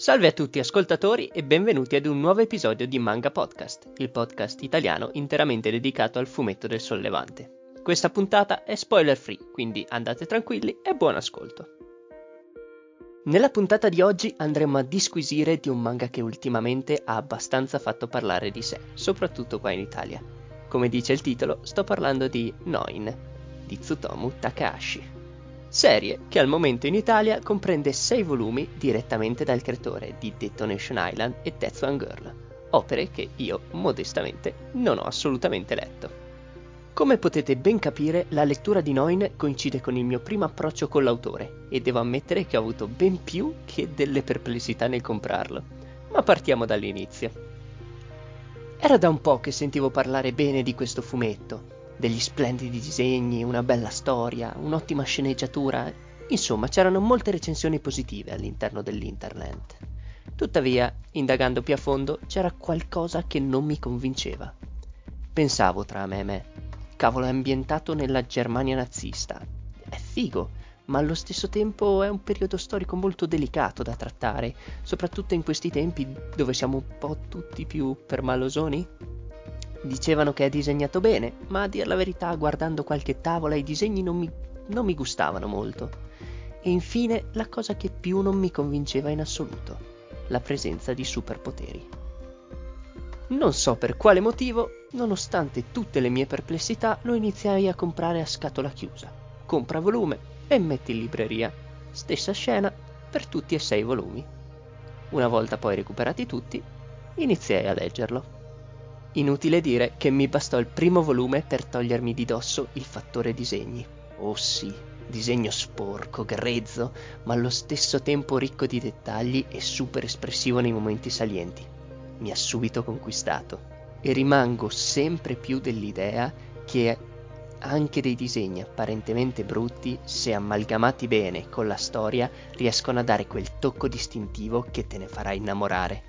Salve a tutti ascoltatori e benvenuti ad un nuovo episodio di Manga Podcast, il podcast italiano interamente dedicato al fumetto del sollevante. Questa puntata è spoiler free, quindi andate tranquilli e buon ascolto. Nella puntata di oggi andremo a disquisire di un manga che ultimamente ha abbastanza fatto parlare di sé, soprattutto qua in Italia. Come dice il titolo, sto parlando di Noin, di Tsutomu Takahashi. Serie che al momento in Italia comprende 6 volumi direttamente dal creatore di Detonation Island e Death One Girl, opere che io modestamente non ho assolutamente letto. Come potete ben capire, la lettura di Noin coincide con il mio primo approccio con l'autore e devo ammettere che ho avuto ben più che delle perplessità nel comprarlo. Ma partiamo dall'inizio. Era da un po' che sentivo parlare bene di questo fumetto, degli splendidi disegni, una bella storia, un'ottima sceneggiatura, insomma c'erano molte recensioni positive all'interno dell'internet. Tuttavia, indagando più a fondo, c'era qualcosa che non mi convinceva. Pensavo tra me e me, cavolo è ambientato nella Germania nazista. È figo, ma allo stesso tempo è un periodo storico molto delicato da trattare, soprattutto in questi tempi dove siamo un po' tutti più permalosoni. Dicevano che è disegnato bene, ma a dir la verità, guardando qualche tavola i disegni non mi, non mi gustavano molto. E infine la cosa che più non mi convinceva in assoluto, la presenza di superpoteri. Non so per quale motivo, nonostante tutte le mie perplessità, lo iniziai a comprare a scatola chiusa. Compra volume e metti in libreria. Stessa scena per tutti e sei volumi. Una volta poi recuperati tutti, iniziai a leggerlo. Inutile dire che mi bastò il primo volume per togliermi di dosso il fattore disegni. Oh sì, disegno sporco, grezzo, ma allo stesso tempo ricco di dettagli e super espressivo nei momenti salienti. Mi ha subito conquistato e rimango sempre più dell'idea che anche dei disegni apparentemente brutti, se amalgamati bene con la storia, riescono a dare quel tocco distintivo che te ne farà innamorare.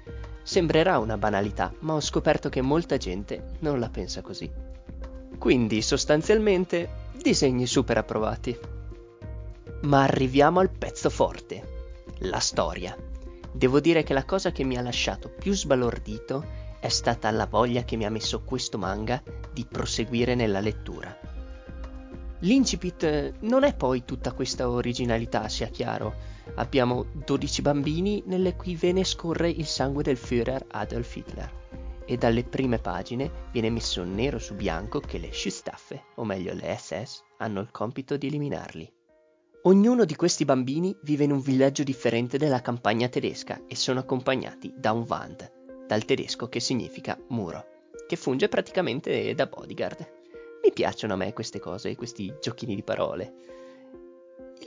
Sembrerà una banalità, ma ho scoperto che molta gente non la pensa così. Quindi, sostanzialmente, disegni super approvati. Ma arriviamo al pezzo forte, la storia. Devo dire che la cosa che mi ha lasciato più sbalordito è stata la voglia che mi ha messo questo manga di proseguire nella lettura. L'incipit non è poi tutta questa originalità, sia chiaro, Abbiamo 12 bambini nelle cui vene scorre il sangue del Führer Adolf Hitler e dalle prime pagine viene messo nero su bianco che le Schutzstaffe, o meglio le SS, hanno il compito di eliminarli. Ognuno di questi bambini vive in un villaggio differente della campagna tedesca e sono accompagnati da un Wand, dal tedesco che significa muro, che funge praticamente da bodyguard. Mi piacciono a me queste cose, questi giochini di parole.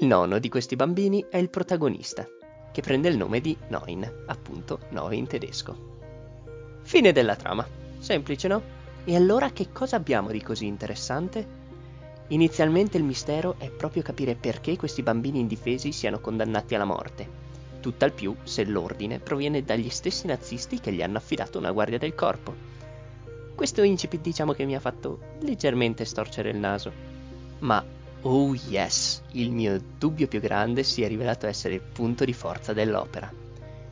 Il nono di questi bambini è il protagonista, che prende il nome di Noin, appunto Noi in tedesco. Fine della trama. Semplice, no? E allora che cosa abbiamo di così interessante? Inizialmente il mistero è proprio capire perché questi bambini indifesi siano condannati alla morte, tutt'al più se l'ordine proviene dagli stessi nazisti che gli hanno affidato una guardia del corpo. Questo incipit diciamo che mi ha fatto leggermente storcere il naso, ma Oh yes, il mio dubbio più grande si è rivelato essere il punto di forza dell'opera.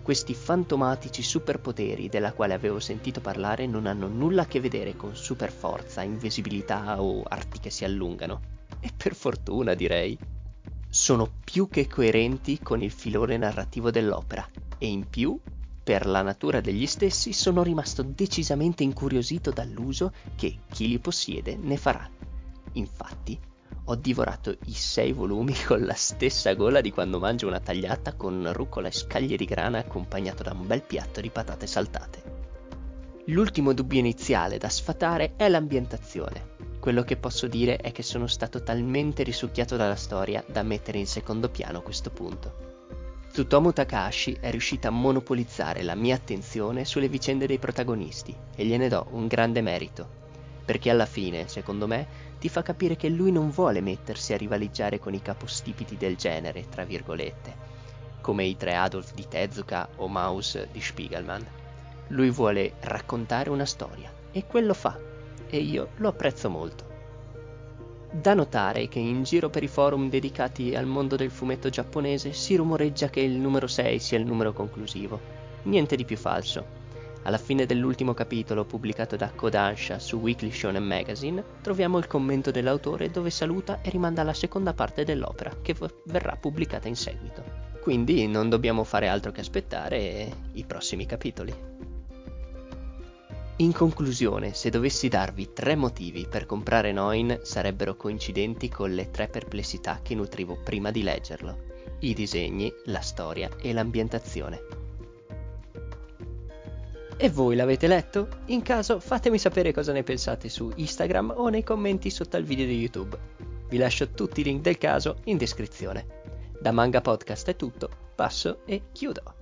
Questi fantomatici superpoteri della quale avevo sentito parlare non hanno nulla a che vedere con superforza, invisibilità o arti che si allungano. E per fortuna direi. Sono più che coerenti con il filone narrativo dell'opera e in più, per la natura degli stessi, sono rimasto decisamente incuriosito dall'uso che chi li possiede ne farà. Infatti, ho divorato i sei volumi con la stessa gola di quando mangio una tagliata con rucola e scaglie di grana accompagnato da un bel piatto di patate saltate. L'ultimo dubbio iniziale da sfatare è l'ambientazione. Quello che posso dire è che sono stato talmente risucchiato dalla storia da mettere in secondo piano questo punto. Tsutomu Takahashi è riuscita a monopolizzare la mia attenzione sulle vicende dei protagonisti e gliene do un grande merito, perché alla fine, secondo me, ti fa capire che lui non vuole mettersi a rivaleggiare con i capostipiti del genere, tra virgolette, come i tre Adolf di Tezuka o Maus di Spiegelman. Lui vuole raccontare una storia e quello fa, e io lo apprezzo molto. Da notare che in giro per i forum dedicati al mondo del fumetto giapponese si rumoreggia che il numero 6 sia il numero conclusivo. Niente di più falso. Alla fine dell'ultimo capitolo pubblicato da Kodansha su Weekly Shonen Magazine troviamo il commento dell'autore dove saluta e rimanda alla seconda parte dell'opera che verrà pubblicata in seguito. Quindi non dobbiamo fare altro che aspettare i prossimi capitoli. In conclusione, se dovessi darvi tre motivi per comprare Noin sarebbero coincidenti con le tre perplessità che nutrivo prima di leggerlo. I disegni, la storia e l'ambientazione. E voi l'avete letto? In caso fatemi sapere cosa ne pensate su Instagram o nei commenti sotto al video di YouTube. Vi lascio tutti i link del caso in descrizione. Da Manga Podcast è tutto, passo e chiudo.